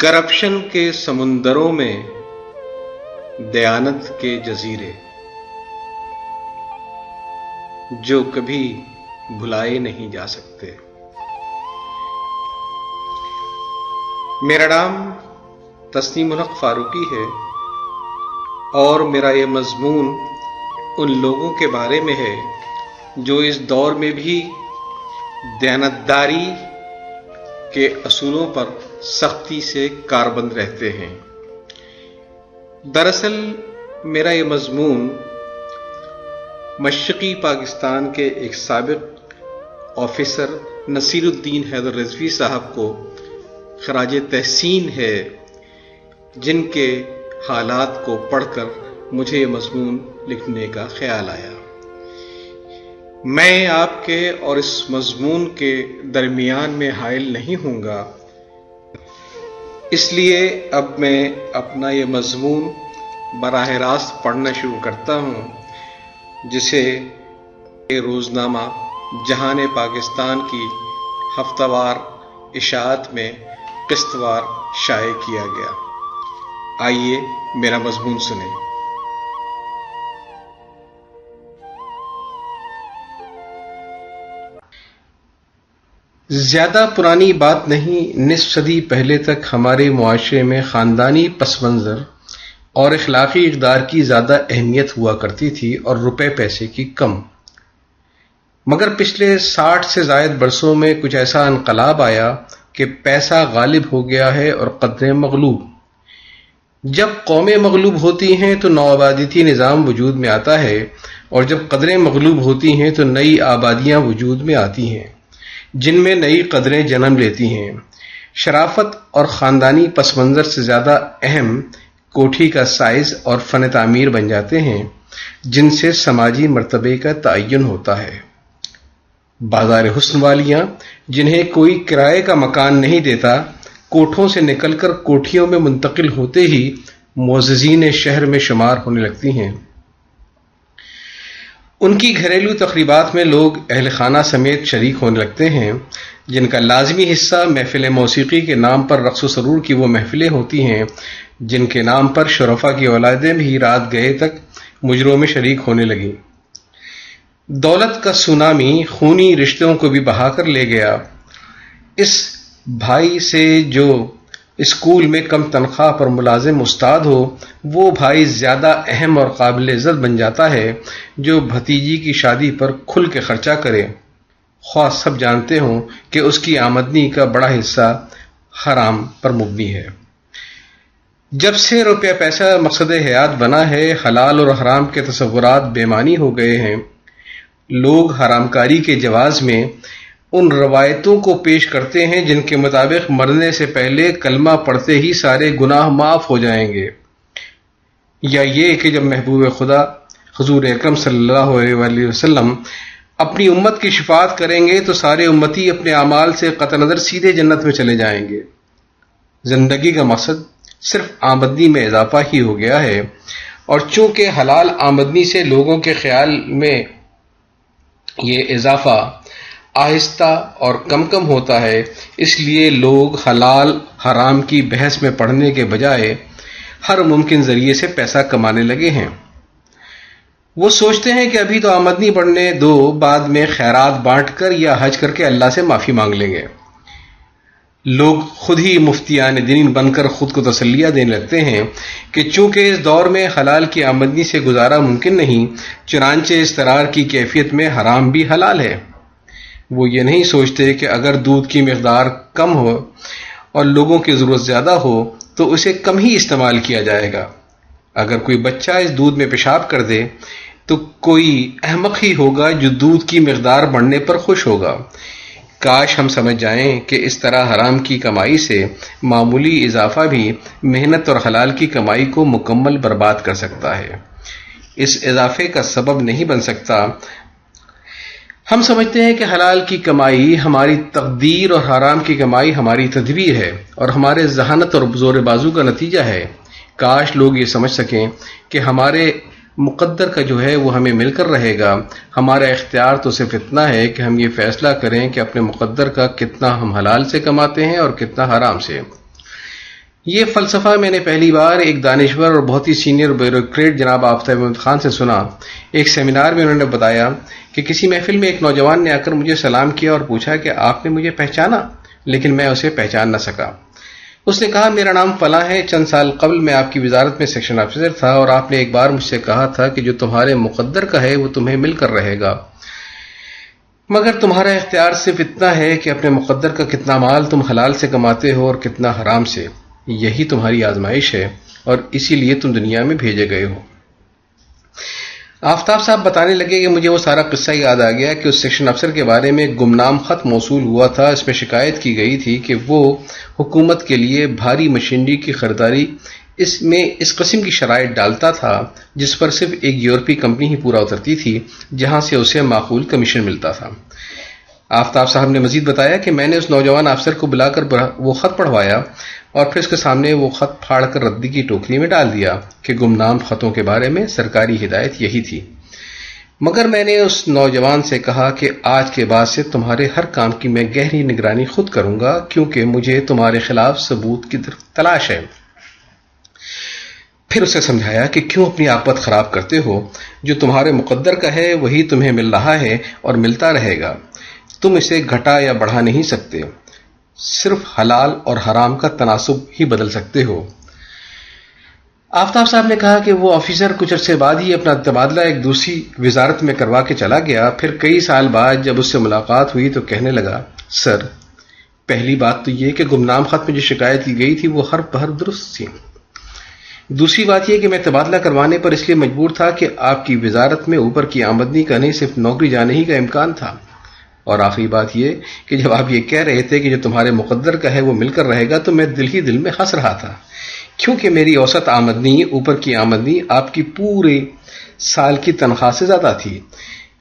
Corruption کے سمندروں میں دیانت کے جزیرے، جو کبھی بھلائے نہیں جا سکتے۔ میرا نام تسنیم الحق فاروقی ہے اور میرا یہ مضمون ان لوگوں کے بارے میں ہے جو اس دور میں بھی دیانتداری کے اصولوں پر سختی سے کاربند رہتے ہیں۔ دراصل میرا یہ مضمون مشرقی پاکستان کے ایک سابق آفیسر نصیر الدین حیدر رضوی صاحب کو خراج تحسین ہے، جن کے حالات کو پڑھ کر مجھے یہ مضمون لکھنے کا خیال آیا۔ میں آپ کے اور اس مضمون کے درمیان میں حائل نہیں ہوں گا۔ اس لیے اب میں اپنا یہ مضمون براہ راست پڑھنا شروع کرتا ہوں، جسے یہ روزنامہ جہان پاکستان کی ہفتہ وار اشاعت میں قسط وار شائع کیا گیا۔ آئیے میرا مضمون سنیں۔ زیادہ پرانی بات نہیں، نصف صدی پہلے تک ہمارے معاشرے میں خاندانی پس منظر اور اخلاقی اقدار کی زیادہ اہمیت ہوا کرتی تھی اور روپے پیسے کی کم۔ مگر پچھلے ساٹھ سے زائد برسوں میں کچھ ایسا انقلاب آیا کہ پیسہ غالب ہو گیا ہے اور قدریں مغلوب۔ جب قومیں مغلوب ہوتی ہیں تو نو آبادیتی نظام وجود میں آتا ہے اور جب قدریں مغلوب ہوتی ہیں تو نئی آبادیاں وجود میں آتی ہیں۔ جن میں نئی قدریں جنم لیتی ہیں۔ شرافت اور خاندانی پس منظر سے زیادہ اہم کوٹھی کا سائز اور فن تعمیر بن جاتے ہیں، جن سے سماجی مرتبے کا تعین ہوتا ہے۔ بازار حسن والیاں، جنہیں کوئی کرائے کا مکان نہیں دیتا، کوٹھوں سے نکل کر کوٹھیوں میں منتقل ہوتے ہی معززین شہر میں شمار ہونے لگتی ہیں۔ ان کی گھریلو تقریبات میں لوگ اہل خانہ سمیت شریک ہونے لگتے ہیں، جن کا لازمی حصہ محفل موسیقی کے نام پر رقص و سرور کی وہ محفلیں ہوتی ہیں، جن کے نام پر شرفا کی اولادیں بھی رات گئے تک مجروں میں شریک ہونے لگیں۔ دولت کا سونامی خونی رشتوں کو بھی بہا کر لے گیا۔ اس بھائی سے جو اسکول میں کم تنخواہ پر ملازم استاد ہو، وہ بھائی زیادہ اہم اور قابل عزت بن جاتا ہے جو بھتیجی کی شادی پر کھل کے خرچہ کرے۔ خواہ سب جانتے ہوں کہ اس کی آمدنی کا بڑا حصہ حرام پر مبنی ہے۔ جب سے روپیہ پیسہ مقصد حیات بنا ہے، حلال اور حرام کے تصورات بےمانی ہو گئے ہیں۔ لوگ حرام کاری کے جواز میں ان روایتوں کو پیش کرتے ہیں جن کے مطابق مرنے سے پہلے کلمہ پڑھتے ہی سارے گناہ معاف ہو جائیں گے۔ یا یہ کہ جب محبوب خدا حضور اکرم صلی اللہ علیہ وسلم اپنی امت کی شفاعت کریں گے تو سارے امتی اپنے اعمال سے قطع نظر سیدھے جنت میں چلے جائیں گے۔ زندگی کا مقصد صرف آمدنی میں اضافہ ہی ہو گیا ہے اور چونکہ حلال آمدنی سے لوگوں کے خیال میں یہ اضافہ آہستہ اور کم کم ہوتا ہے، اس لیے لوگ حلال، حرام کی بحث میں پڑھنے کے بجائے ہر ممکن ذریعے سے پیسہ کمانے لگے ہیں۔ وہ سوچتے ہیں کہ ابھی تو آمدنی بڑھنے دو، بعد میں خیرات بانٹ کر یا حج کر کے اللہ سے معافی مانگ لیں گے۔ لوگ خود ہی مفتیان دین بن کر خود کو تسلیہ دینے لگتے ہیں کہ چونکہ اس دور میں حلال کی آمدنی سے گزارا ممکن نہیں، چنانچہ اس طرح کی کیفیت میں حرام بھی حلال ہے۔ وہ یہ نہیں سوچتے کہ اگر دودھ کی مقدار کم ہو اور لوگوں کی ضرورت زیادہ ہو تو اسے کم ہی استعمال کیا جائے گا۔ اگر کوئی بچہ اس دودھ میں پیشاب کر دے تو کوئی احمق ہی ہوگا جو دودھ کی مقدار بڑھنے پر خوش ہوگا۔ کاش ہم سمجھ جائیں کہ اس طرح حرام کی کمائی سے معمولی اضافہ بھی محنت اور حلال کی کمائی کو مکمل برباد کر سکتا ہے۔ اس اضافے کا سبب نہیں بن سکتا ہم سمجھتے ہیں کہ حلال کی کمائی ہماری تقدیر اور حرام کی کمائی ہماری تدبیر ہے اور ہمارے ذہانت اور زور بازو کا نتیجہ ہے۔ کاش لوگ یہ سمجھ سکیں کہ ہمارے مقدر کا جو ہے وہ ہمیں مل کر رہے گا۔ ہمارا اختیار تو صرف اتنا ہے کہ ہم یہ فیصلہ کریں کہ اپنے مقدر کا کتنا ہم حلال سے کماتے ہیں اور کتنا حرام سے۔ یہ فلسفہ میں نے پہلی بار ایک دانشور اور بہت ہی سینئر بیوروکریٹ جناب آفتاب احمد خان سے سنا۔ ایک سیمینار میں انہوں نے بتایا کہ کسی محفل میں ایک نوجوان نے آ کر مجھے سلام کیا اور پوچھا کہ آپ نے مجھے پہچانا، لیکن میں اسے پہچان نہ سکا۔ اس نے کہا، میرا نام فلاں ہے، چند سال قبل میں آپ کی وزارت میں سیکشن آفیسر تھا اور آپ نے ایک بار مجھ سے کہا تھا کہ جو تمہارے مقدر کا ہے وہ تمہیں مل کر رہے گا۔ مگر تمہارا اختیار صرف اتنا ہے کہ اپنے مقدر کا کتنا مال تم حلال سے کماتے ہو اور کتنا حرام سے۔ یہی تمہاری آزمائش ہے اور اسی لیے تم دنیا میں بھیجے گئے ہو۔ آفتاب صاحب بتانے لگے کہ مجھے وہ سارا قصہ یاد آ گیا کہ اس سیکشن افسر کے بارے میں گمنام خط موصول ہوا تھا۔ اس میں شکایت کی گئی تھی کہ وہ حکومت کے لیے بھاری مشینری کی خریداری اس میں اس قسم کی شرائط ڈالتا تھا جس پر صرف ایک یورپی کمپنی ہی پورا اترتی تھی، جہاں سے اسے معقول کمیشن ملتا تھا۔ آفتاب صاحب نے مزید بتایا کہ میں نے اس نوجوان افسر کو بلا کر وہ خط پڑھوایا۔ اور پھر اس کے سامنے وہ خط پھاڑ کر ردی کی ٹوکری میں ڈال دیا کہ گمنام خطوں کے بارے میں سرکاری ہدایت یہی تھی۔ مگر میں نے اس نوجوان سے کہا کہ آج کے بعد سے تمہارے ہر کام کی میں گہری نگرانی خود کروں گا کیونکہ مجھے تمہارے خلاف ثبوت کی تلاش ہے۔ پھر اسے سمجھایا کہ کیوں اپنی آپت خراب کرتے ہو؟ جو تمہارے مقدر کا ہے وہی تمہیں مل رہا ہے اور ملتا رہے گا۔ تم اسے گھٹا یا بڑھا نہیں سکتے۔ صرف حلال اور حرام کا تناسب ہی بدل سکتے ہو۔ آفتاب صاحب نے کہا کہ وہ آفیسر کچھ عرصے بعد ہی اپنا تبادلہ ایک دوسری وزارت میں کروا کے چلا گیا۔ پھر کئی سال بعد جب اس سے ملاقات ہوئی تو کہنے لگا، سر، پہلی بات تو یہ کہ گمنام خط میں جو شکایت کی گئی تھی وہ ہر پہر درست تھی۔ دوسری بات یہ کہ میں تبادلہ کروانے پر اس لیے مجبور تھا کہ آپ کی وزارت میں اوپر کی آمدنی کا نہیں، صرف نوکری جانے ہی کا امکان تھا۔ اور آخری بات یہ کہ جب آپ یہ کہہ رہے تھے کہ جو تمہارے مقدر کا ہے وہ مل کر رہے گا، تو میں دل ہی دل میں ہنس رہا تھا۔ کیونکہ میری اوسط آمدنی اوپر کی آمدنی آپ کی پورے سال کی تنخواہ سے زیادہ تھی۔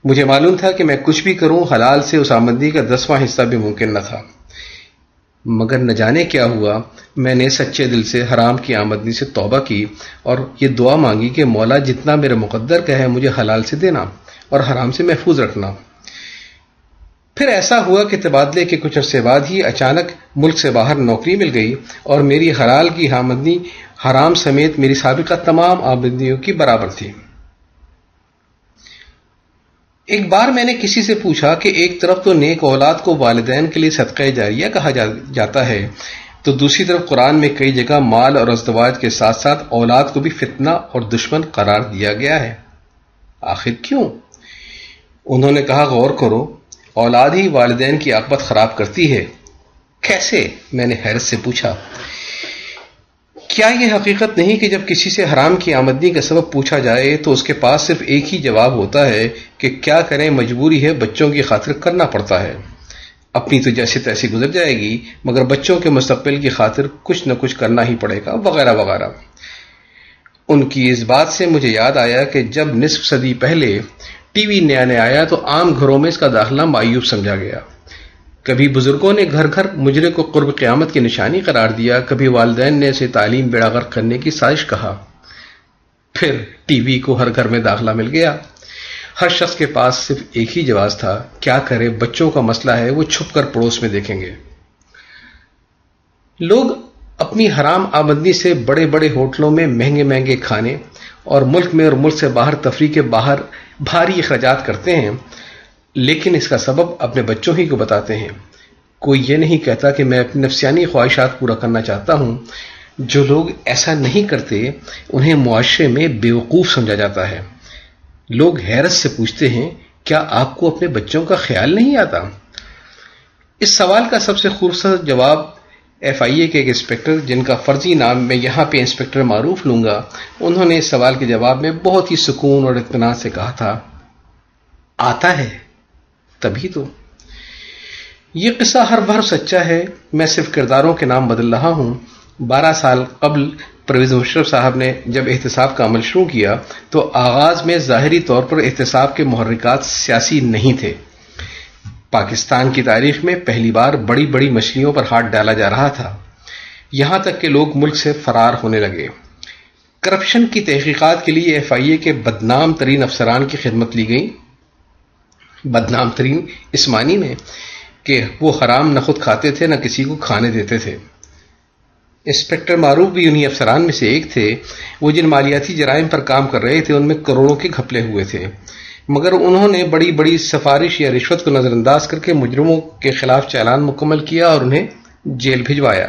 مجھے معلوم تھا کہ میں کچھ بھی کروں، حلال سے اس آمدنی کا دسواں حصہ بھی ممکن نہ تھا۔ مگر نہ جانے کیا ہوا، میں نے سچے دل سے، حرام کی آمدنی سے توبہ کی اور یہ دعا مانگی کہ مولا جتنا میرے مقدر کا ہے مجھے حلال سے دینا اور حرام سے محفوظ رکھنا۔ پھر ایسا ہوا کہ تبادلے کے کچھ عرصے بعد ہی اچانک ملک سے باہر نوکری مل گئی اور میری حلال کی ہاں آمدنی حرام سمیت میری سابقہ تمام آمدنیوں کی برابر تھی۔ ایک بار میں نے کسی سے پوچھا کہ ایک طرف تو نیک اولاد کو والدین کے لیے صدقہ جاریہ کہا جاتا ہے، تو دوسری طرف قرآن میں کئی جگہ مال اور ازدواج کے ساتھ ساتھ اولاد کو بھی فتنہ اور دشمن قرار دیا گیا ہے۔ آخر کیوں؟ انہوں نے کہا، غور کرو اولاد ہی والدین کی عقبت خراب کرتی ہے۔ کیسے؟ میں نے حیرت سے پوچھا۔ کیا یہ حقیقت نہیں کہ جب کسی سے حرام کی آمدنی کا سبب پوچھا جائے تو اس کے پاس صرف ایک ہی جواب ہوتا ہے کہ کیا کریں، مجبوری ہے بچوں کی خاطر کرنا پڑتا ہے۔ اپنی تو جیسے تیسی گزر جائے گی، مگر بچوں کے مستقبل کی خاطر کچھ نہ کچھ کرنا ہی پڑے گا، وغیرہ وغیرہ۔ ان کی اس بات سے مجھے یاد آیا کہ جب نصف صدی پہلے ٹی وی نیا نیا آیا تو عام گھروں میں اس کا داخلہ مایوب سمجھا گیا۔ کبھی بزرگوں نے گھر گھر مجرے کو قرب قیامت کی نشانی قرار دیا، کبھی والدین نے اسے تعلیم بیڑا غرق کرنے کی سازش کہا۔ پھر ٹی وی کو ہر گھر میں داخلہ مل گیا۔ ہر شخص کے پاس صرف ایک ہی جواز تھا، کیا کرے، بچوں کا مسئلہ ہے، وہ چھپ کر پڑوس میں دیکھیں گے۔ لوگ اپنی حرام آمدنی سے بڑے بڑے ہوٹلوں میں مہنگے مہنگے کھانے اور ملک میں اور ملک سے باہر، تفریح کے باہر بھاری اخراجات کرتے ہیں، لیکن اس کا سبب اپنے بچوں ہی کو بتاتے ہیں۔ کوئی یہ نہیں کہتا کہ میں اپنی نفسیانی خواہشات پورا کرنا چاہتا ہوں۔ جو لوگ ایسا نہیں کرتے، انہیں معاشرے میں بیوقوف سمجھا جاتا ہے۔ لوگ حیرت سے پوچھتے ہیں، کیا آپ کو اپنے بچوں کا خیال نہیں آتا؟ اس سوال کا سب سے خوبصورت جواب ایف آئی اے کے ایک انسپیکٹر جن کا فرضی نام میں یہاں پہ انسپیکٹر معروف لوں گا، انہوں نے اس سوال کے جواب میں بہت ہی سکون اور اطمینان سے کہا تھا۔ آتا ہے، تبھی تو۔ یہ قصہ ہر بھر سچا ہے، میں صرف کرداروں کے نام بدل رہا ہوں۔ بارہ سال قبل پرویز مشرف صاحب نے جب احتساب کا عمل شروع کیا، تو آغاز میں ظاہری طور پر احتساب کے محرکات سیاسی نہیں تھے۔ پاکستان کی تاریخ میں پہلی بار بڑی بڑی مچھلیوں پر ہاتھ ڈالا جا رہا تھا۔ یہاں تک کہ لوگ ملک سے فرار ہونے لگے۔ کرپشن کی تحقیقات کے لیے ایف آئی اے کے بدنام ترین افسران کی خدمت لی گئی بدنام ترین اس معنی میں کہ وہ حرام نہ خود کھاتے تھے، نہ کسی کو کھانے دیتے تھے۔ انسپیکٹر معروف بھی انہی افسران میں سے ایک تھے۔ وہ جن مالیاتی جرائم پر کام کر رہے تھے، ان میں کروڑوں کے گھپلے ہوئے تھے۔ مگر انہوں نے بڑی بڑی سفارش یا رشوت کو نظر انداز کر کے مجرموں کے خلاف چالان مکمل کیا اور انہیں جیل بھجوایا۔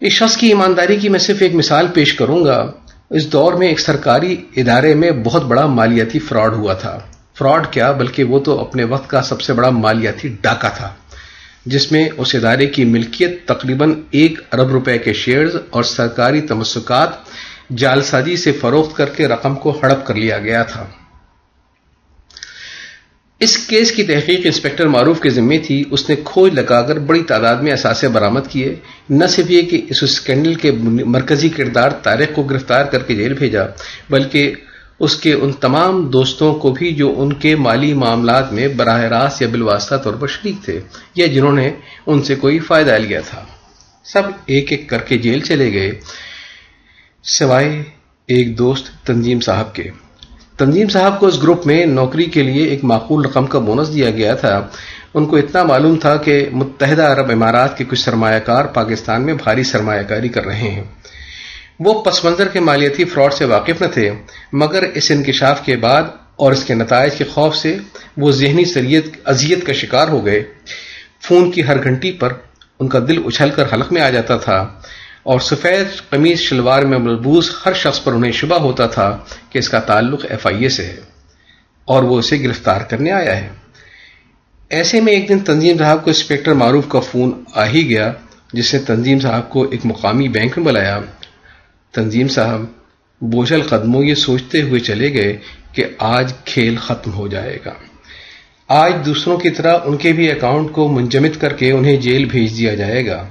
اس شخص کی ایمانداری کی میں صرف ایک مثال پیش کروں گا۔ اس دور میں ایک سرکاری ادارے میں بہت بڑا مالیاتی فراڈ ہوا تھا۔ فراڈ کیا؟ بلکہ وہ تو اپنے وقت کا سب سے بڑا مالیاتی ڈاکہ تھا، جس میں اس ادارے کی ملکیت تقریباً ایک ارب روپے کے شیئرز اور سرکاری تمسکات جال سازی سے فروخت کر کے رقم کو ہڑپ کر لیا گیا تھا۔ اس کیس کی تحقیق انسپیکٹر معروف کے ذمے تھی، اس نے کھوج لگا کر بڑی تعداد میں اثاثے برامد کیے۔ نہ صرف یہ کہ اس اسکینڈل کے مرکزی کردار تاریخ کو گرفتار کر کے جیل بھیجا، بلکہ اس کے ان تمام دوستوں کو بھی جو ان کے مالی معاملات میں براہ راست یا بالواسطہ طور پر شریک تھے، یا جنہوں نے ان سے کوئی فائدہ لیا تھا۔ سب ایک ایک کر کے جیل چلے گئے، سوائے ایک دوست تنظیم صاحب کے۔ تنظیم صاحب کو اس گروپ میں نوکری کے لیے ایک معقول رقم کا بونس دیا گیا تھا۔ ان کو اتنا معلوم تھا کہ متحدہ عرب امارات کے کچھ سرمایہ کار پاکستان میں بھاری سرمایہ کاری کر رہے ہیں۔ وہ پس منظر کے مالیاتی فراڈ سے واقف نہ تھے، مگر اس انکشاف کے بعد اور اس کے نتائج کے خوف سے وہ ذہنی سریت اذیت کا شکار ہو گئے۔ فون کی ہر گھنٹی پر ان کا دل اچھل کر حلق میں آ جاتا تھا۔ اور سفید قمیض شلوار میں ملبوس ہر شخص پر انہیں شبہ ہوتا تھا کہ اس کا تعلق ایف آئی اے سے ہے اور وہ اسے گرفتار کرنے آیا ہے۔ ایسے میں ایک دن تنظیم صاحب کو انسپیکٹر معروف کا فون آ ہی گیا، جس نے تنظیم صاحب کو ایک مقامی بینک میں بلایا۔ تنظیم صاحب بوجھل قدموں یہ سوچتے ہوئے چلے گئے کہ آج کھیل ختم ہو جائے گا۔ آج دوسروں کی طرح ان کے بھی اکاؤنٹ کو منجمد کر کے انہیں جیل بھیج دیا جائے گا۔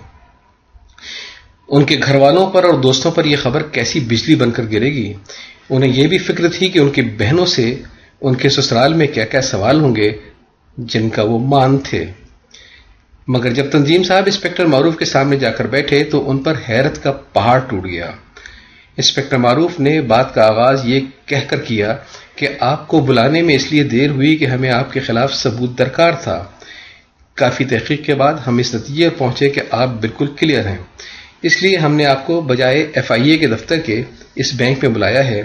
ان کے گھر والوں پر اور دوستوں پر یہ خبر کیسی بجلی بن کر گرے گی؟ انہیں یہ بھی فکر تھی کہ ان کی بہنوں سے ان کے سسرال میں کیا کیا سوال ہوں گے جن کا وہ مان تھے۔ مگر جب تنظیم صاحب انسپیکٹر معروف کے سامنے جا کر بیٹھے تو ان پر حیرت کا پہاڑ ٹوٹ گیا۔ انسپیکٹر معروف نے بات کا آغاز یہ کہہ کر کیا کہ آپ کو بلانے میں اس لیے دیر ہوئی کہ ہمیں آپ کے خلاف ثبوت درکار تھا۔ کافی تحقیق کے بعد ہم اس نتیجے پہنچے کہ آپ بالکل کلیئر ہیں۔ اس لیے ہم نے آپ کو بجائے ایف آئی اے کے دفتر کے اس بینک میں بلایا ہے۔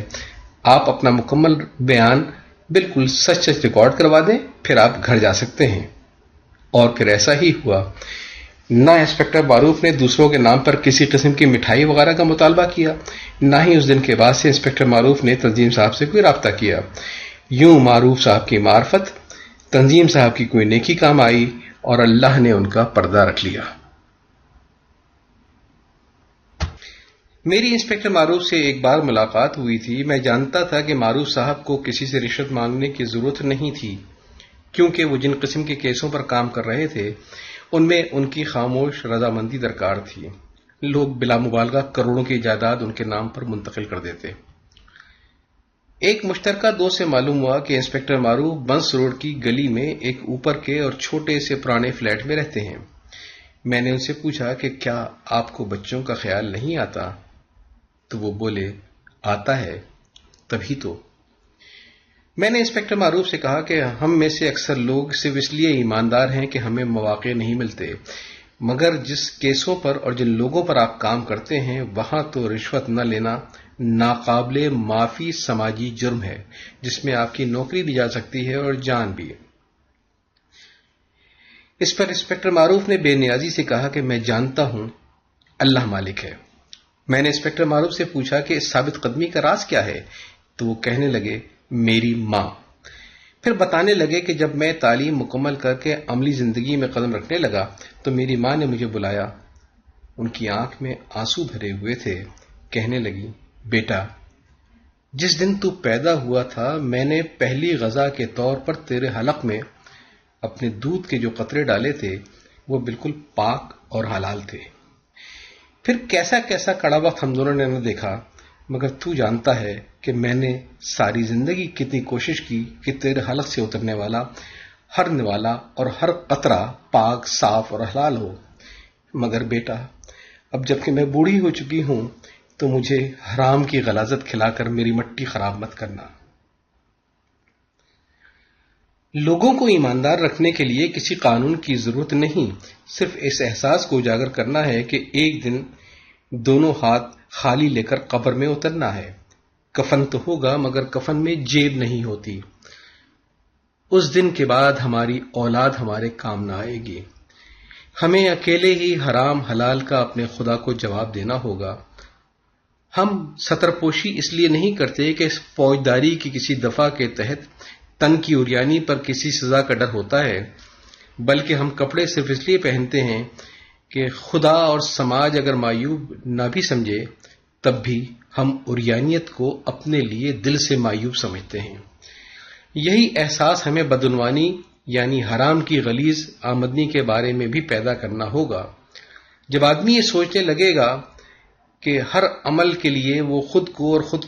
آپ اپنا مکمل بیان بالکل سچ سچ ریکارڈ کروا دیں، پھر آپ گھر جا سکتے ہیں۔ اور پھر ایسا ہی ہوا۔ نہ انسپیکٹر معروف نے دوسروں کے نام پر کسی قسم کی مٹھائی وغیرہ کا مطالبہ کیا، نہ ہی اس دن کے بعد سے انسپیکٹر معروف نے تنظیم صاحب سے کوئی رابطہ کیا۔ یوں معروف صاحب کی معرفت، تنظیم صاحب کی کوئی نیکی کام آئی اور اللہ نے ان کا پردہ رکھ لیا۔ میری انسپیکٹر معروف سے ایک بار ملاقات ہوئی تھی۔ میں جانتا تھا کہ معروف صاحب کو کسی سے رشوت مانگنے کی ضرورت نہیں تھی، کیونکہ وہ جن قسم کے کیسوں پر کام کر رہے تھے، ان میں ان کی خاموش رضامندی درکار تھی۔ لوگ بلا مبالغہ کروڑوں کی جائیداد ان کے نام پر منتقل کر دیتے۔ ایک مشترکہ دوست سے معلوم ہوا کہ انسپیکٹر معروف بنس روڈ کی گلی میں ایک اوپر کے اور چھوٹے سے پرانے فلیٹ میں رہتے ہیں۔ میں نے ان سے پوچھا کہ کیا آپ کو بچوں کا خیال نہیں آتا؟ تو وہ بولے، آتا ہے، تبھی تو۔ میں نے انسپیکٹر معروف سے کہا کہ ہم میں سے اکثر لوگ صرف اس لیے ایماندار ہیں کہ ہمیں مواقع نہیں ملتے۔ مگر جس کیسوں پر اور جن لوگوں پر آپ کام کرتے ہیں، وہاں تو رشوت نہ لینا ناقابل معافی سماجی جرم ہے، جس میں آپ کی نوکری بھی جا سکتی ہے اور جان بھی۔ اس پر انسپیکٹر معروف نے بے نیازی سے کہا کہ میں جانتا ہوں، اللہ مالک ہے۔ میں نے انسپیکٹر معروف سے پوچھا کہ اس ثابت قدمی کا راز کیا ہے، تو وہ کہنے لگے، میری ماں۔ پھر بتانے لگے کہ جب میں تعلیم مکمل کر کے عملی زندگی میں قدم رکھنے لگا، تو میری ماں نے مجھے بلایا۔ ان کی آنکھ میں آنسو بھرے ہوئے تھے۔ کہنے لگی، بیٹا، جس دن تو پیدا ہوا تھا، میں نے پہلی غذا کے طور پر تیرے حلق میں اپنے دودھ کے جو قطرے ڈالے تھے، وہ بالکل پاک اور حلال تھے۔ پھر کیسا کیسا کڑا وقت ہم دونوں نے نہ دیکھا، مگر تو جانتا ہے کہ میں نے ساری زندگی کتنی کوشش کی کہ تیرے حلق سے اترنے والا ہر نوالا اور ہر قطرہ پاک، صاف اور حلال ہو۔ مگر بیٹا، اب جبکہ میں بوڑھی ہو چکی ہوں، تو مجھے حرام کی غلازت کھلا کر میری مٹی خراب مت کرنا۔ لوگوں کو ایماندار رکھنے کے لیے کسی قانون کی ضرورت نہیں۔ صرف اس احساس کو اجاگر کرنا ہے کہ ایک دن دونوں ہاتھ خالی لے کر قبر میں اترنا ہے۔ کفن تو ہوگا مگر کفن میں جیب نہیں ہوتی۔ اس دن کے بعد ہماری اولاد ہمارے کام نہ آئے گی۔ ہمیں اکیلے ہی حرام حلال کا اپنے خدا کو جواب دینا ہوگا۔ ہم سطر پوشی اس لیے نہیں کرتے کہ فوجداری کی کسی دفعہ کے تحت تن کی اریانی پر کسی سزا کا ڈر ہوتا ہے، بلکہ ہم کپڑے صرف اس لیے پہنتے ہیں کہ خدا اور سماج اگر مایوب نہ بھی سمجھے، تب بھی ہم اریانیت کو اپنے لیے دل سے مایوب سمجھتے ہیں۔ یہی احساس ہمیں بدعنوانی یعنی حرام کی غلیز آمدنی کے بارے میں بھی پیدا کرنا ہوگا۔ جب آدمی یہ سوچنے لگے گا کہ ہر عمل کے لیے وہ خود کو اور خود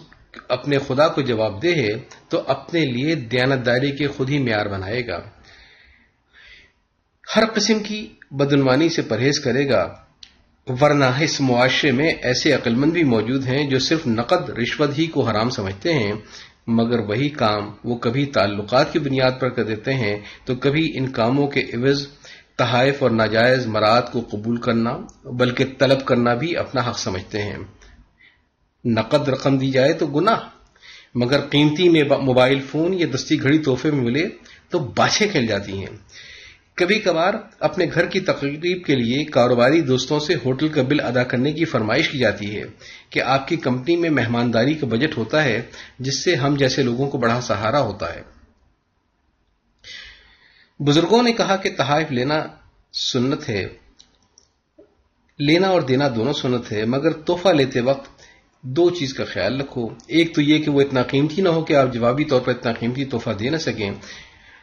اپنے خدا کو جواب دے ہے، تو اپنے لیے دیانتداری کے خود ہی معیار بنائے گا۔ ہر قسم کی بدعنوانی سے پرہیز کرے گا، ورنہ اس معاشرے میں ایسے عقلمند بھی موجود ہیں جو صرف نقد، رشوت ہی کو حرام سمجھتے ہیں، مگر وہی کام وہ کبھی تعلقات کی بنیاد پر کر دیتے ہیں، تو کبھی ان کاموں کے عوض، تحائف اور ناجائز مراد کو قبول کرنا، بلکہ طلب کرنا بھی اپنا حق سمجھتے ہیں۔ نقد رقم دی جائے تو گناہ۔ مگر قیمتی میں موبائل فون یا دستی گھڑی تحفے میں ملے تو باشیں کھیل جاتی ہیں۔ کبھی کبھار اپنے گھر کی تقریب کے لیے کاروباری دوستوں سے ہوٹل کا بل ادا کرنے کی فرمائش کی جاتی ہے کہ آپ کی کمپنی میں مہمانداری کا بجٹ ہوتا ہے، جس سے ہم جیسے لوگوں کو بڑا سہارا ہوتا ہے۔ بزرگوں نے کہا کہ تحائف لینا سنت ہے۔ لینا اور دینا دونوں سنت ہے، مگر تحفہ لیتے وقت دو چیز کا خیال رکھو۔ ایک تو یہ کہ وہ اتنا قیمتی نہ ہو کہ آپ جوابی طور پر اتنا قیمتی تحفہ دے نہ سکیں۔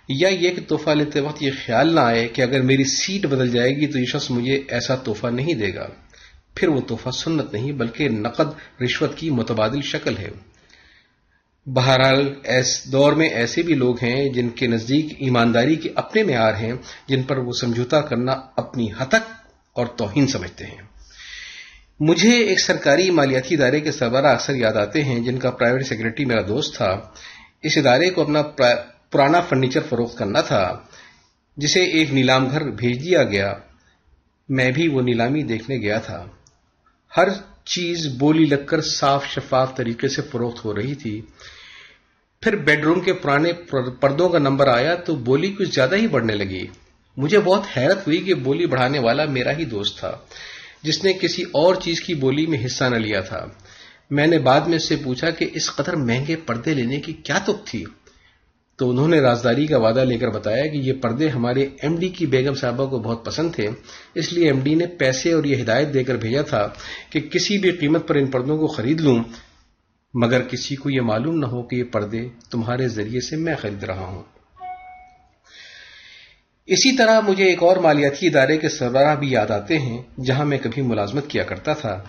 یا یہ کہ تحفہ لیتے وقت یہ خیال نہ آئے کہ اگر میری سیٹ بدل جائے گی تو یہ شخص مجھے ایسا تحفہ نہیں دے گا۔ پھر وہ تحفہ سنت نہیں بلکہ نقد، رشوت کی متبادل شکل ہے۔ بہرحال اس دور میں ایسے بھی لوگ ہیں جن کے نزدیک ایمانداری کے اپنے معیار ہیں، جن پر وہ سمجھوتا کرنا اپنی ہتک اور توہین سمجھتے ہیں۔ مجھے ایک سرکاری مالیاتی ادارے کے سربراہ اکثر یاد آتے ہیں جن کا پرائیویٹ سیکرٹری میرا دوست تھا۔ اس ادارے کو اپنا پرانا فرنیچر فروخت کرنا تھا، جسے ایک نیلام گھر بھیج دیا گیا۔ میں بھی وہ نیلامی دیکھنے گیا تھا۔ ہر چیز بولی لگ کر صاف شفاف طریقے سے فروخت ہو رہی تھی۔ پھر بیڈ روم کے پرانے پردوں کا نمبر آیا تو بولی کچھ زیادہ ہی بڑھنے لگی۔ مجھے بہت حیرت ہوئی کہ بولی بڑھانے والا میرا ہی دوست تھا۔ جس نے کسی اور چیز کی بولی میں حصہ نہ لیا تھا۔ میں نے بعد میں اس سے پوچھا کہ اس قدر مہنگے پردے لینے کی کیا تک تھی؟ تو انہوں نے رازداری کا وعدہ لے کر بتایا کہ یہ پردے ہمارے ایم ڈی کی بیگم صاحبہ کو بہت پسند تھے۔ اس لیے ایم ڈی نے پیسے اور یہ ہدایت دے کر بھیجا تھا کہ کسی بھی قیمت پر ان پردوں کو خرید لوں۔ مگر کسی کو یہ معلوم نہ ہو کہ یہ پردے تمہارے ذریعے سے میں خرید رہا ہوں۔ اسی طرح مجھے ایک اور مالیاتی ادارے کے سربراہ بھی یاد آتے ہیں، جہاں میں کبھی ملازمت کیا کرتا تھا۔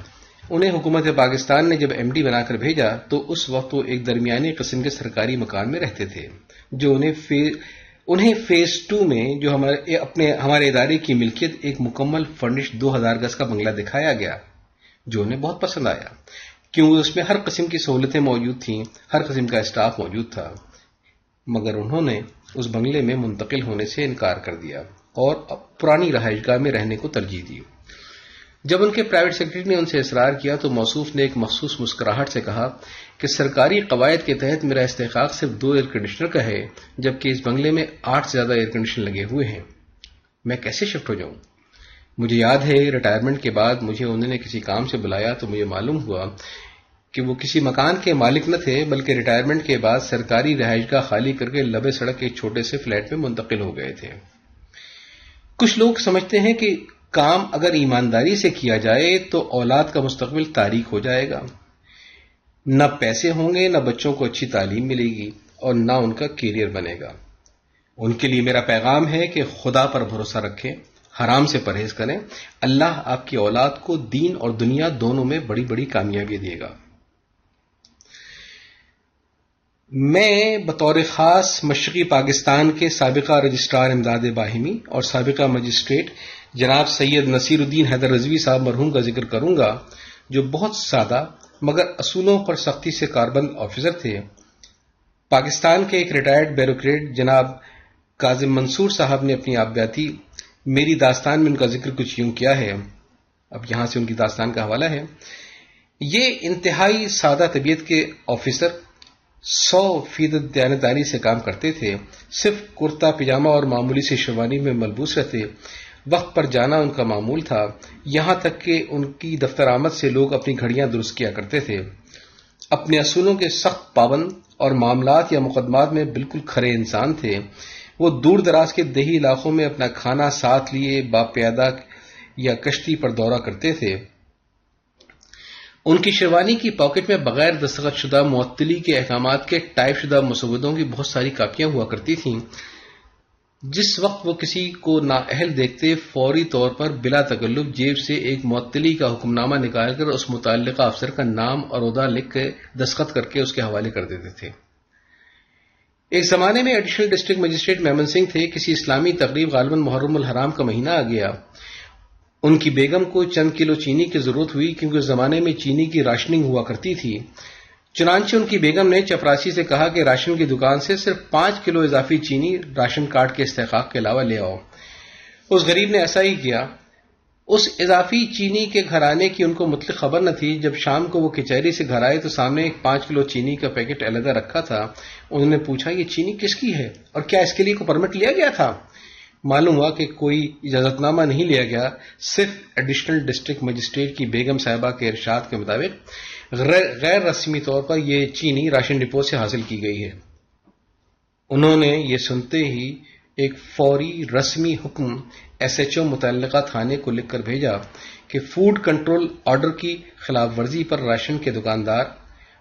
انہیں حکومت پاکستان نے جب ایم ڈی بنا کر بھیجا، تو اس وقت وہ ایک درمیانی قسم کے سرکاری مکان میں رہتے تھے، جو انہیں فیز انہیں فیز ٹو میں جو ہمارے، اپنے، ہمارے ادارے کی ملکیت ایک مکمل فرنش دو ہزار گز کا بنگلہ دکھایا گیا، جو انہیں بہت پسند آیا۔ کیوں؟ اس میں ہر قسم کی سہولتیں موجود تھیں، ہر قسم کا اسٹاف موجود تھا۔ مگر انہوں نے اس بنگلے میں منتقل ہونے سے انکار کر دیا اور پرانی رہائش گاہ میں رہنے کو ترجیح دی۔ جب ان کے پرائیویٹ سیکرٹری نے ان سے اصرار کیا تو موصوف نے ایک مخصوص مسکراہٹ سے کہا کہ سرکاری قواعد کے تحت میرا استحقاق صرف دو ایئر کنڈیشنر کا ہے، جبکہ اس بنگلے میں آٹھ سے زیادہ ایئر کنڈیشنر لگے ہوئے ہیں۔ میں کیسے شفٹ ہو جاؤں؟ مجھے یاد ہے ریٹائرمنٹ کے بعد مجھے انہوں نے کسی کام سے بلایا تو مجھے معلوم ہوا کہ وہ کسی مکان کے مالک نہ تھے، بلکہ ریٹائرمنٹ کے بعد سرکاری رہائش کا خالی کر کے لبے سڑک ایک چھوٹے سے فلیٹ میں منتقل ہو گئے تھے۔ کچھ لوگ سمجھتے ہیں کہ کام اگر ایمانداری سے کیا جائے تو اولاد کا مستقبل تاریخ ہو جائے گا۔ نہ پیسے ہوں گے، نہ بچوں کو اچھی تعلیم ملے گی اور نہ ان کا کیریئر بنے گا۔ ان کے لیے میرا پیغام ہے کہ خدا پر بھروسہ رکھیں، حرام سے پرہیز کریں۔ اللہ آپ کی اولاد کو دین اور دنیا دونوں میں بڑی بڑی کامیابی دے گا۔ میں بطور خاص مشرقی پاکستان کے سابقہ رجسٹرار امداد باہمی اور سابقہ مجسٹریٹ جناب سید نصیر الدین حیدر رضوی صاحب مرحوم کا ذکر کروں گا، جو بہت سادہ مگر اصولوں پر سختی سے کاربند آفیسر تھے۔ پاکستان کے ایک ریٹائرڈ بیوروکریٹ جناب کاظم منصور صاحب نے اپنی آبیاتی میری داستان میں ان کا ذکر کچھ یوں کیا ہے۔ اب یہاں سے ان کی داستان کا حوالہ ہے۔ یہ انتہائی سادہ طبیعت کے آفیسر سو فیصد دیانتداری سے کام کرتے تھے، صرف کرتا پجامہ اور معمولی سے شیروانی میں ملبوس رہتے۔ وقت پر جانا ان کا معمول تھا۔ یہاں تک کہ ان کی دفتر آمد سے لوگ اپنی گھڑیاں درست کیا کرتے تھے۔ اپنے اصولوں کے سخت پابند اور معاملات یا مقدمات میں بالکل کھرے انسان تھے۔ وہ دور دراز کے دیہی علاقوں میں اپنا کھانا ساتھ لیے باپیادہ یا کشتی پر دورہ کرتے تھے۔ ان کی شیروانی کی پاکٹ میں بغیر دستخط شدہ معطلی کے احکامات کے ٹائپ شدہ مسودوں کی بہت ساری کاپیاں ہوا کرتی تھیں۔ جس وقت وہ کسی کو نااہل دیکھتے، فوری طور پر بلا تکلف جیب سے ایک معطلی کا حکم نامہ نکال کر اس متعلقہ افسر کا نام اور عہدہ لکھ کے دستخط کر کے اس کے حوالے کر دیتے تھے۔ ایک زمانے میں additional district magistrate Memon Singh تھے، کسی اسلامی تقریب غالباً محرم الحرام کا مہینہ آ گیا۔ ان کی بیگم کو چند کلو چینی کی ضرورت ہوئی کیونکہ اس زمانے میں چینی کی راشننگ ہوا کرتی تھی۔ چنانچہ ان کی بیگم نے چپراسی سے کہا کہ راشن کی دکان سے صرف پانچ کلو اضافی چینی راشن کارڈ کے استحقاق کے علاوہ لے آؤ۔ اس غریب نے ایسا ہی کیا۔ اس اضافی چینی کے گھر آنے کی ان کو مطلق خبر نہ تھی۔ جب شام کو وہ کچہری سے گھر آئے تو سامنے ایک پانچ کلو چینی کا پیکٹ علیحدہ رکھا تھا۔ انہوں نے پوچھا، یہ چینی کس کی ہے اور کیا اس کے لیے کوئی پرمٹ لیا گیا تھا؟ معلوم ہوا کہ کوئی اجازت نامہ نہیں لیا گیا، صرف ایڈیشنل ڈسٹرکٹ مجسٹریٹ کی بیگم صاحبہ کے ارشاد کے مطابق غیر رسمی طور پر یہ چینی راشن ڈپو سے حاصل کی گئی ہے۔ انہوں نے یہ سنتے ہی ایک فوری رسمی حکم ایس ایچ او متعلقہ تھانے کو لکھ کر بھیجا کہ فوڈ کنٹرول آرڈر کی خلاف ورزی پر راشن کے دکاندار،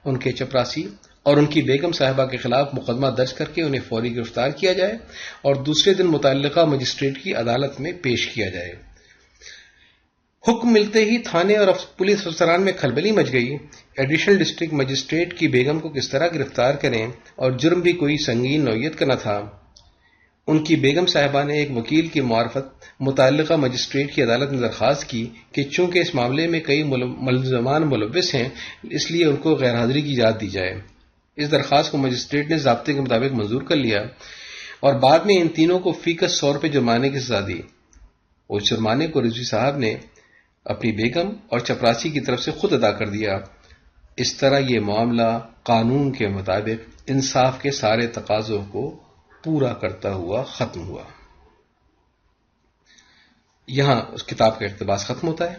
ان کے چپراسی اور ان کی بیگم صاحبہ کے خلاف مقدمہ درج کر کے انہیں فوری گرفتار کیا جائے اور دوسرے دن متعلقہ مجسٹریٹ کی عدالت میں پیش کیا جائے۔ حکم ملتے ہی تھانے اور پولیس افسران میں کھلبلی مچ گئی۔ ایڈیشنل ڈسٹرکٹ مجسٹریٹ کی بیگم کو کس طرح گرفتار کریں اور جرم بھی کوئی سنگین نوعیت کا نہ تھا۔ ان کی بیگم صاحبہ نے ایک وکیل کی معرفت متعلقہ مجسٹریٹ کی عدالت میں درخواست کی کہ چونکہ اس معاملے میں کئی ملزمان ملوث ہیں، اس لیے ان کو غیر حاضری کی اجازت دی جائے۔ اس درخواست کو مجسٹریٹ نے ضابطے کے مطابق منظور کر لیا اور بعد میں ان تینوں کو فیکس سو روپے جرمانے کی سزا دی۔ اس جرمانے کو رضوی صاحب نے اپنی بیگم اور چپراسی کی طرف سے خود ادا کر دیا۔ اس طرح یہ معاملہ قانون کے مطابق انصاف کے سارے تقاضوں کو پورا کرتا ہوا ختم ہوا۔ یہاں اس کتاب کا اقتباس ختم ہوتا ہے۔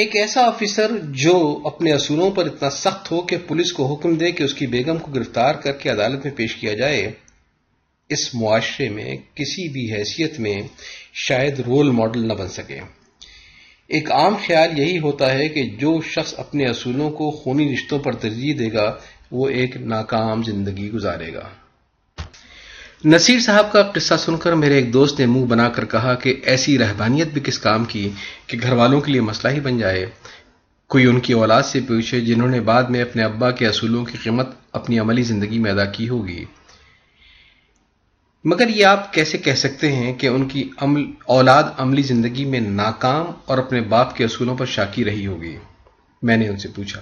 ایک ایسا آفیسر جو اپنے اصولوں پر اتنا سخت ہو کہ پولیس کو حکم دے کہ اس کی بیگم کو گرفتار کر کے عدالت میں پیش کیا جائے، اس معاشرے میں کسی بھی حیثیت میں شاید رول ماڈل نہ بن سکے۔ ایک عام خیال یہی ہوتا ہے کہ جو شخص اپنے اصولوں کو خونی رشتوں پر ترجیح دے گا، وہ ایک ناکام زندگی گزارے گا۔ نصیر صاحب کا قصہ سن کر میرے ایک دوست نے منہ بنا کر کہا کہ ایسی رہبانیت بھی کس کام کی کہ گھر والوں کے لیے مسئلہ ہی بن جائے۔ کوئی ان کی اولاد سے پوچھے جنہوں نے بعد میں اپنے ابا کے اصولوں کی قیمت اپنی عملی زندگی میں ادا کی ہوگی۔ مگر یہ آپ کیسے کہہ سکتے ہیں کہ ان کی عمل، اولاد عملی زندگی میں ناکام اور اپنے باپ کے اصولوں پر شاکی رہی ہوگی؟ میں نے ان سے پوچھا۔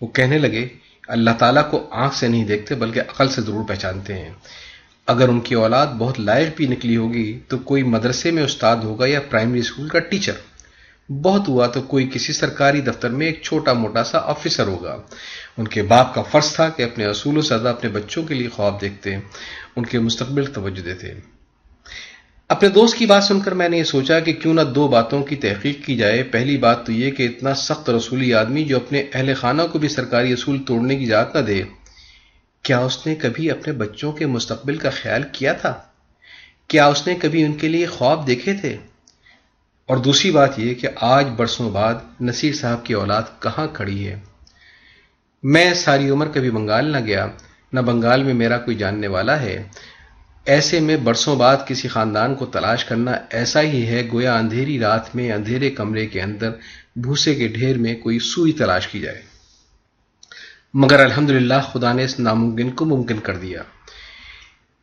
وہ کہنے لگے، اللہ تعالیٰ کو آنکھ سے نہیں دیکھتے بلکہ عقل سے ضرور پہچانتے ہیں۔ اگر ان کی اولاد بہت لائق بھی نکلی ہوگی تو کوئی مدرسے میں استاد ہوگا یا پرائمری اسکول کا ٹیچر۔ بہت ہوا تو کوئی کسی سرکاری دفتر میں ایک چھوٹا موٹا سا آفیسر ہوگا۔ ان کے باپ کا فرض تھا کہ اپنے اصول و سزا اپنے بچوں کے لیے خواب دیکھتے، ان کے مستقبل توجہ دیتے۔ اپنے دوست کی بات سن کر میں نے یہ سوچا کہ کیوں نہ دو باتوں کی تحقیق کی جائے۔ پہلی بات تو یہ کہ اتنا سخت رسولی آدمی جو اپنے اہل خانہ کو بھی سرکاری اصول توڑنے کی اجازت نہ دے کیا اس نے کبھی اپنے بچوں کے مستقبل کا خیال کیا تھا؟ کیا اس نے کبھی ان کے لیے خواب دیکھے تھے؟ اور دوسری بات یہ کہ آج برسوں بعد نصیر صاحب کی اولاد کہاں کھڑی ہے؟ میں ساری عمر کبھی بنگال نہ گیا، نہ بنگال میں میرا کوئی جاننے والا ہے۔ ایسے میں برسوں بعد کسی خاندان کو تلاش کرنا ایسا ہی ہے گویا اندھیری رات میں اندھیرے کمرے کے اندر بھوسے کے ڈھیر میں کوئی سوئی تلاش کی جائے۔ مگر الحمد خدا نے اس ناممکن کو ممکن کر دیا۔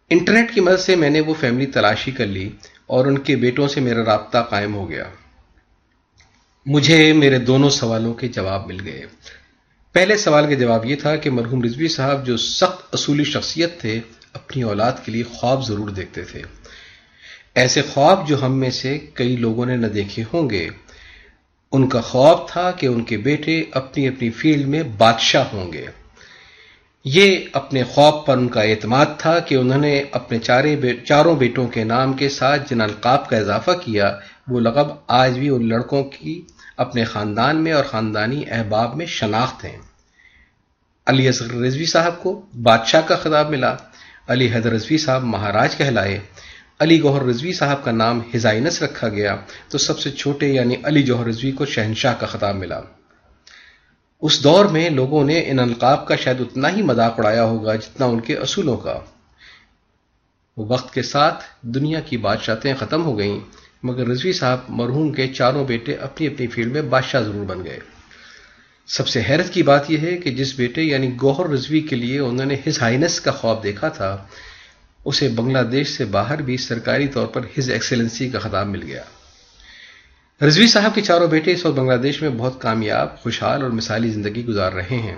انٹرنیٹ کی مدد سے میں نے وہ فیملی تلاشی کر لی اور ان کے بیٹوں سے میرا رابطہ قائم ہو گیا۔ مجھے میرے دونوں سوالوں کے جواب مل گئے۔ پہلے سوال کا جواب یہ تھا کہ مرحوم رضوی صاحب جو سخت اصولی شخصیت تھے، اپنی اولاد کے لیے خواب ضرور دیکھتے تھے۔ ایسے خواب جو ہم میں سے کئی لوگوں نے نہ دیکھے ہوں گے۔ ان کا خواب تھا کہ ان کے بیٹے اپنی اپنی فیلڈ میں بادشاہ ہوں گے۔ یہ اپنے خواب پر ان کا اعتماد تھا کہ انہوں نے اپنے چارے چاروں بیٹوں کے نام کے ساتھ جن القاب کا اضافہ کیا، وہ لقب آج بھی ان لڑکوں کی اپنے خاندان میں اور خاندانی احباب میں شناخت ہیں۔ علی اصغر رضوی صاحب کو بادشاہ کا خطاب ملا۔ علی حیدر رضوی صاحب مہاراج کہلائے۔ علی گوہر رضوی صاحب کا نام ہزائنس رکھا گیا تو سب سے چھوٹے یعنی علی جوہر رضوی کو شہنشاہ کا خطاب ملا۔ اس دور میں لوگوں نے ان القاب کا شاید اتنا ہی مذاق اڑایا ہوگا جتنا ان کے اصولوں کا۔ وقت کے ساتھ دنیا کی بادشاہتیں ختم ہو گئیں، مگر رضوی صاحب مرحوم کے چاروں بیٹے اپنی اپنی فیلڈ میں بادشاہ ضرور بن گئے۔ سب سے حیرت کی بات یہ ہے کہ جس بیٹے یعنی گوہر رضوی کے لیے انہوں نے ہز ہائنس کا خواب دیکھا تھا اسے بنگلہ دیش سے باہر بھی سرکاری طور پر ہز ایکسیلنسی کا خطاب مل گیا۔ رضوی صاحب کے چاروں بیٹے اس وقت بنگلہ دیش میں بہت کامیاب، خوشحال اور مثالی زندگی گزار رہے ہیں۔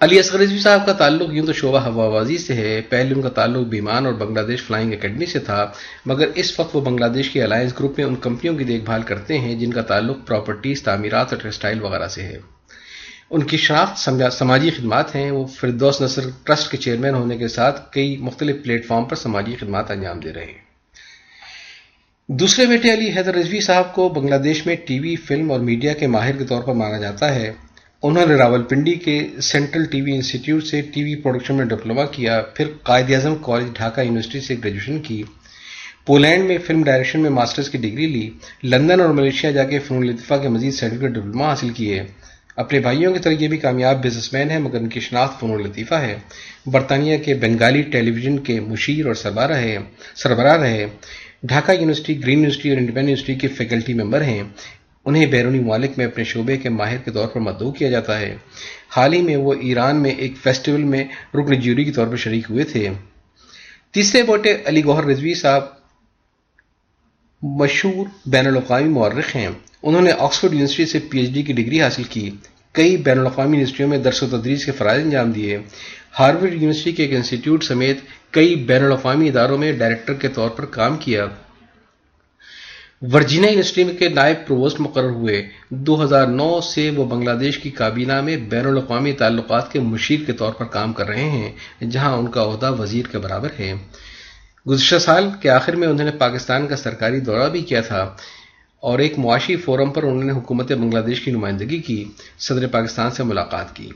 علی اصغر رضوی صاحب کا تعلق یوں تو شعبہ ہوا بازی سے ہے، پہلے ان کا تعلق بیمان اور بنگلہ دیش فلائنگ اکیڈمی سے تھا، مگر اس وقت وہ بنگلہ دیش کی الائنس گروپ میں ان کمپنیوں کی دیکھ بھال کرتے ہیں، جن کا تعلق پراپرٹیز، تعمیرات اور ٹیکسٹائل وغیرہ سے ہے۔ ان کی شناخت سماجی خدمات ہیں۔ وہ فردوس نصر ٹرسٹ کے چیئرمین ہونے کے ساتھ کئی مختلف پلیٹ فارم پر سماجی خدمات انجام دے رہے ہیں۔ دوسرے بیٹے علی حیدر رضوی صاحب کو بنگلہ دیش میں ٹی وی، فلم اور میڈیا کے ماہر کے طور پر مانا جاتا ہے۔ انہوں نے راول پنڈی کے سینٹرل ٹی وی انسٹیٹیوٹ سے ٹی وی پروڈکشن میں ڈپلوما کیا، پھر قائد اعظم کالج ڈھاکہ یونیورسٹی سے گریجویشن کی، پولینڈ میں فلم ڈائریکشن میں ماسٹرز کی ڈگری لی، لندن اور ملیشیا جا کے فنون لطفہ کے مزید سرٹیفکیٹ ڈپلوما حاصل کیے۔ اپنے بھائیوں کی طرح یہ بھی کامیاب بزنس مین ہے مگر ان کی شناخت فنون لطیفہ ہے۔ برطانیہ کے بنگالی ٹیلی ویژن کے مشیر اور سربراہ رہے سربراہ رہے۔ ڈھاکہ یونیورسٹی، گرین یونیورسٹی اور انڈیپینڈنٹ یونیورسٹی کے فیکلٹی ممبر ہیں۔ انہیں بیرونی ممالک میں اپنے شعبے کے ماہر کے طور پر مدعو کیا جاتا ہے۔ حال ہی میں وہ ایران میں ایک فیسٹیول میں رکن جیوری کے طور پر شریک ہوئے تھے۔ تیسرے بوٹے علی گوہر رضوی صاحب مشہور بین الاقوامی مورخ ہیں۔ انہوں نے آکسفورڈ یونیورسٹی سے پی ایچ ڈی کی ڈگری حاصل کی۔ کئی بین الاقوامی یونیورسٹیوں میں درس و تدریس کے فرائض انجام دیے۔ ہارورڈ یونیورسٹی کے ایک انسٹیٹیوٹ سمیت کئی بین الاقوامی اداروں میں ڈائریکٹر کے طور پر کام کیا۔ ورجینیا یونیورسٹی کے نائب پرووسٹ مقرر ہوئے۔ دو ہزار نو سے وہ بنگلہ دیش کی کابینہ میں بین الاقوامی تعلقات کے مشیر کے طور پر کام کر رہے ہیں، جہاں ان کا عہدہ وزیر کے برابر ہے۔ گزشتہ سال کے آخر میں انہوں نے پاکستان کا سرکاری دورہ بھی کیا تھا۔ اور ایک معاشی فورم پر انہوں نے حکومت بنگلہ دیش کی نمائندگی کی، صدر پاکستان سے ملاقات کی۔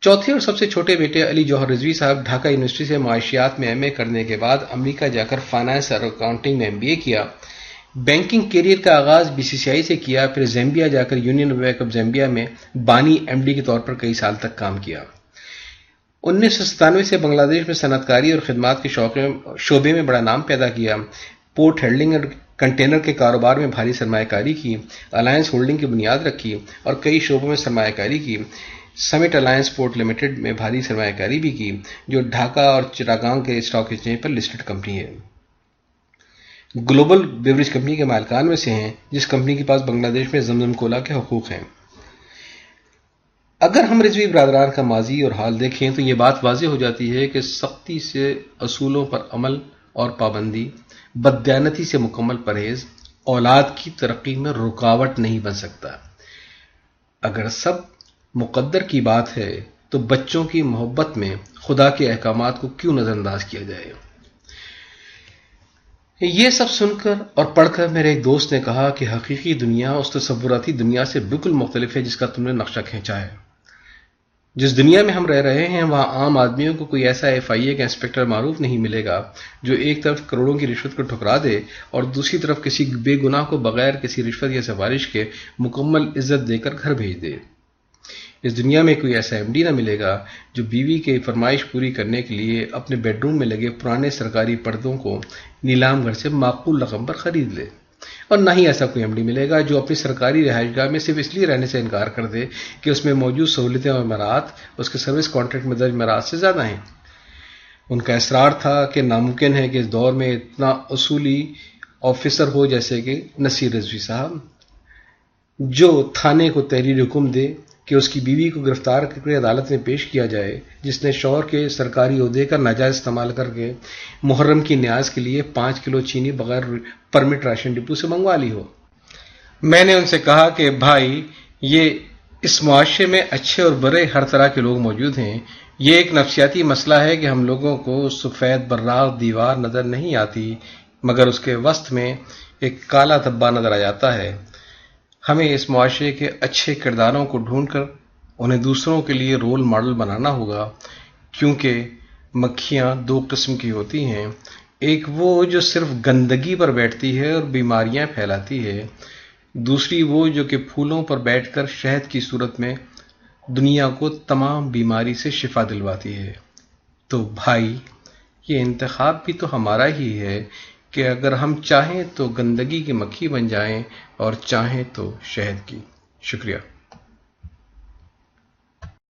چوتھے اور سب سے چھوٹے بیٹے علی جوہر رضوی صاحب ڈھاکہ یونیورسٹی سے معاشیات میں ایم اے کرنے کے بعد امریکہ جا کر فائنانس اور اکاؤنٹنگ میں ایم بی اے کیا۔ بینکنگ کیریئر کا آغاز بی سی سی آئی سے کیا، پھر زیمبیا جا کر یونین بینک آف زیمبیا میں بانی ایم ڈی کے طور پر کئی سال تک کام کیا۔ انیس سو ستانوے سے بنگلہ دیش میں صنعت کاری اور خدمات کے شعبے میں بڑا نام پیدا کیا۔ پورٹ ہیلڈنگ کنٹینر کے کاروبار میں بھاری سرمایہ کاری کی الائنس ہولڈنگ کی بنیاد رکھی اور کئی شعبوں میں سرمایہ کاری کی۔ سمٹ الائنس پورٹ لمیٹڈ میں بھاری سرمایہ کاری بھی کی، جو ڈھاکہ اور چراگانگ کے اسٹاک ایکسچینج پر لسٹڈ کمپنی ہے۔ گلوبل بیوریج کمپنی کے مالکان میں سے ہیں، جس کمپنی کے پاس بنگلہ دیش میں زمزم کولا کے حقوق ہیں۔ اگر ہم رضوی برادران کا ماضی اور حال دیکھیں تو یہ بات واضح ہو جاتی ہے کہ سختی سے اصولوں پر عمل اور پابندی بدیانتی سے مکمل پرہیز، اولاد کی ترقی میں رکاوٹ نہیں بن سکتا۔ اگر سب مقدر کی بات ہے، تو بچوں کی محبت میں خدا کے احکامات کو کیوں نظر انداز کیا جائے؟ یہ سب سن کر اور پڑھ کر میرے ایک دوست نے کہا کہ حقیقی دنیا، اس تصوراتی دنیا سے بالکل مختلف ہے جس کا تم نے نقشہ کھینچا ہے۔ جس دنیا میں ہم رہ رہے ہیں، وہاں عام آدمیوں کو کوئی ایسا ایف آئی اے کا انسپیکٹر معروف نہیں ملے گا جو ایک طرف کروڑوں کی رشوت کو ٹھکرا دے اور دوسری طرف کسی بے گناہ کو بغیر کسی رشوت یا سفارش کے مکمل عزت دے کر گھر بھیج دے۔ اس دنیا میں کوئی ایسا ایم ڈی نہ ملے گا جو بیوی کے فرمائش پوری کرنے کے لیے اپنے بیڈ روم میں لگے پرانے سرکاری پردوں کو نیلام گھر سے معقول رقم پر خرید لے۔ اور نہ ہی ایسا کوئی ایم ڈی ملے گا جو اپنی سرکاری رہائش گاہ میں صرف اس لیے رہنے سے انکار کر دے کہ اس میں موجود سہولتیں اور مرات اس کے سروس کانٹریکٹ میں درج مراعات سے زیادہ ہیں۔ ان کا اصرار تھا کہ ناممکن ہے کہ اس دور میں اتنا اصولی آفیسر ہو جیسے کہ نصیر رضوی صاحب، جو تھانے کو تحریر حکم دے کہ اس کی بیوی کو گرفتار کر کے عدالت میں پیش کیا جائے، جس نے شوہر کے سرکاری عہدے کا ناجائز استعمال کر کے محرم کی نیاز کے لیے پانچ کلو چینی بغیر پرمٹ راشن ڈپو سے منگوا لی ہو۔ میں نے ان سے کہا کہ بھائی، یہ اس معاشرے میں اچھے اور برے ہر طرح کے لوگ موجود ہیں۔ یہ ایک نفسیاتی مسئلہ ہے کہ ہم لوگوں کو سفید براغ دیوار نظر نہیں آتی، مگر اس کے وسط میں ایک کالا دبا نظر آ جاتا ہے۔ ہمیں اس معاشرے کے اچھے کرداروں کو ڈھونڈ کر انہیں دوسروں کے لیے رول ماڈل بنانا ہوگا، کیونکہ مکھیاں دو قسم کی ہوتی ہیں۔ ایک وہ جو صرف گندگی پر بیٹھتی ہے اور بیماریاں پھیلاتی ہے، دوسری وہ جو کہ پھولوں پر بیٹھ کر شہد کی صورت میں دنیا کو تمام بیماری سے شفا دلواتی ہے۔ تو بھائی، یہ انتخاب بھی تو ہمارا ہی ہے۔ کہ اگر ہم چاہیں تو گندگی کی مکھی بن جائیں اور چاہیں تو شہد کی۔ شکریہ۔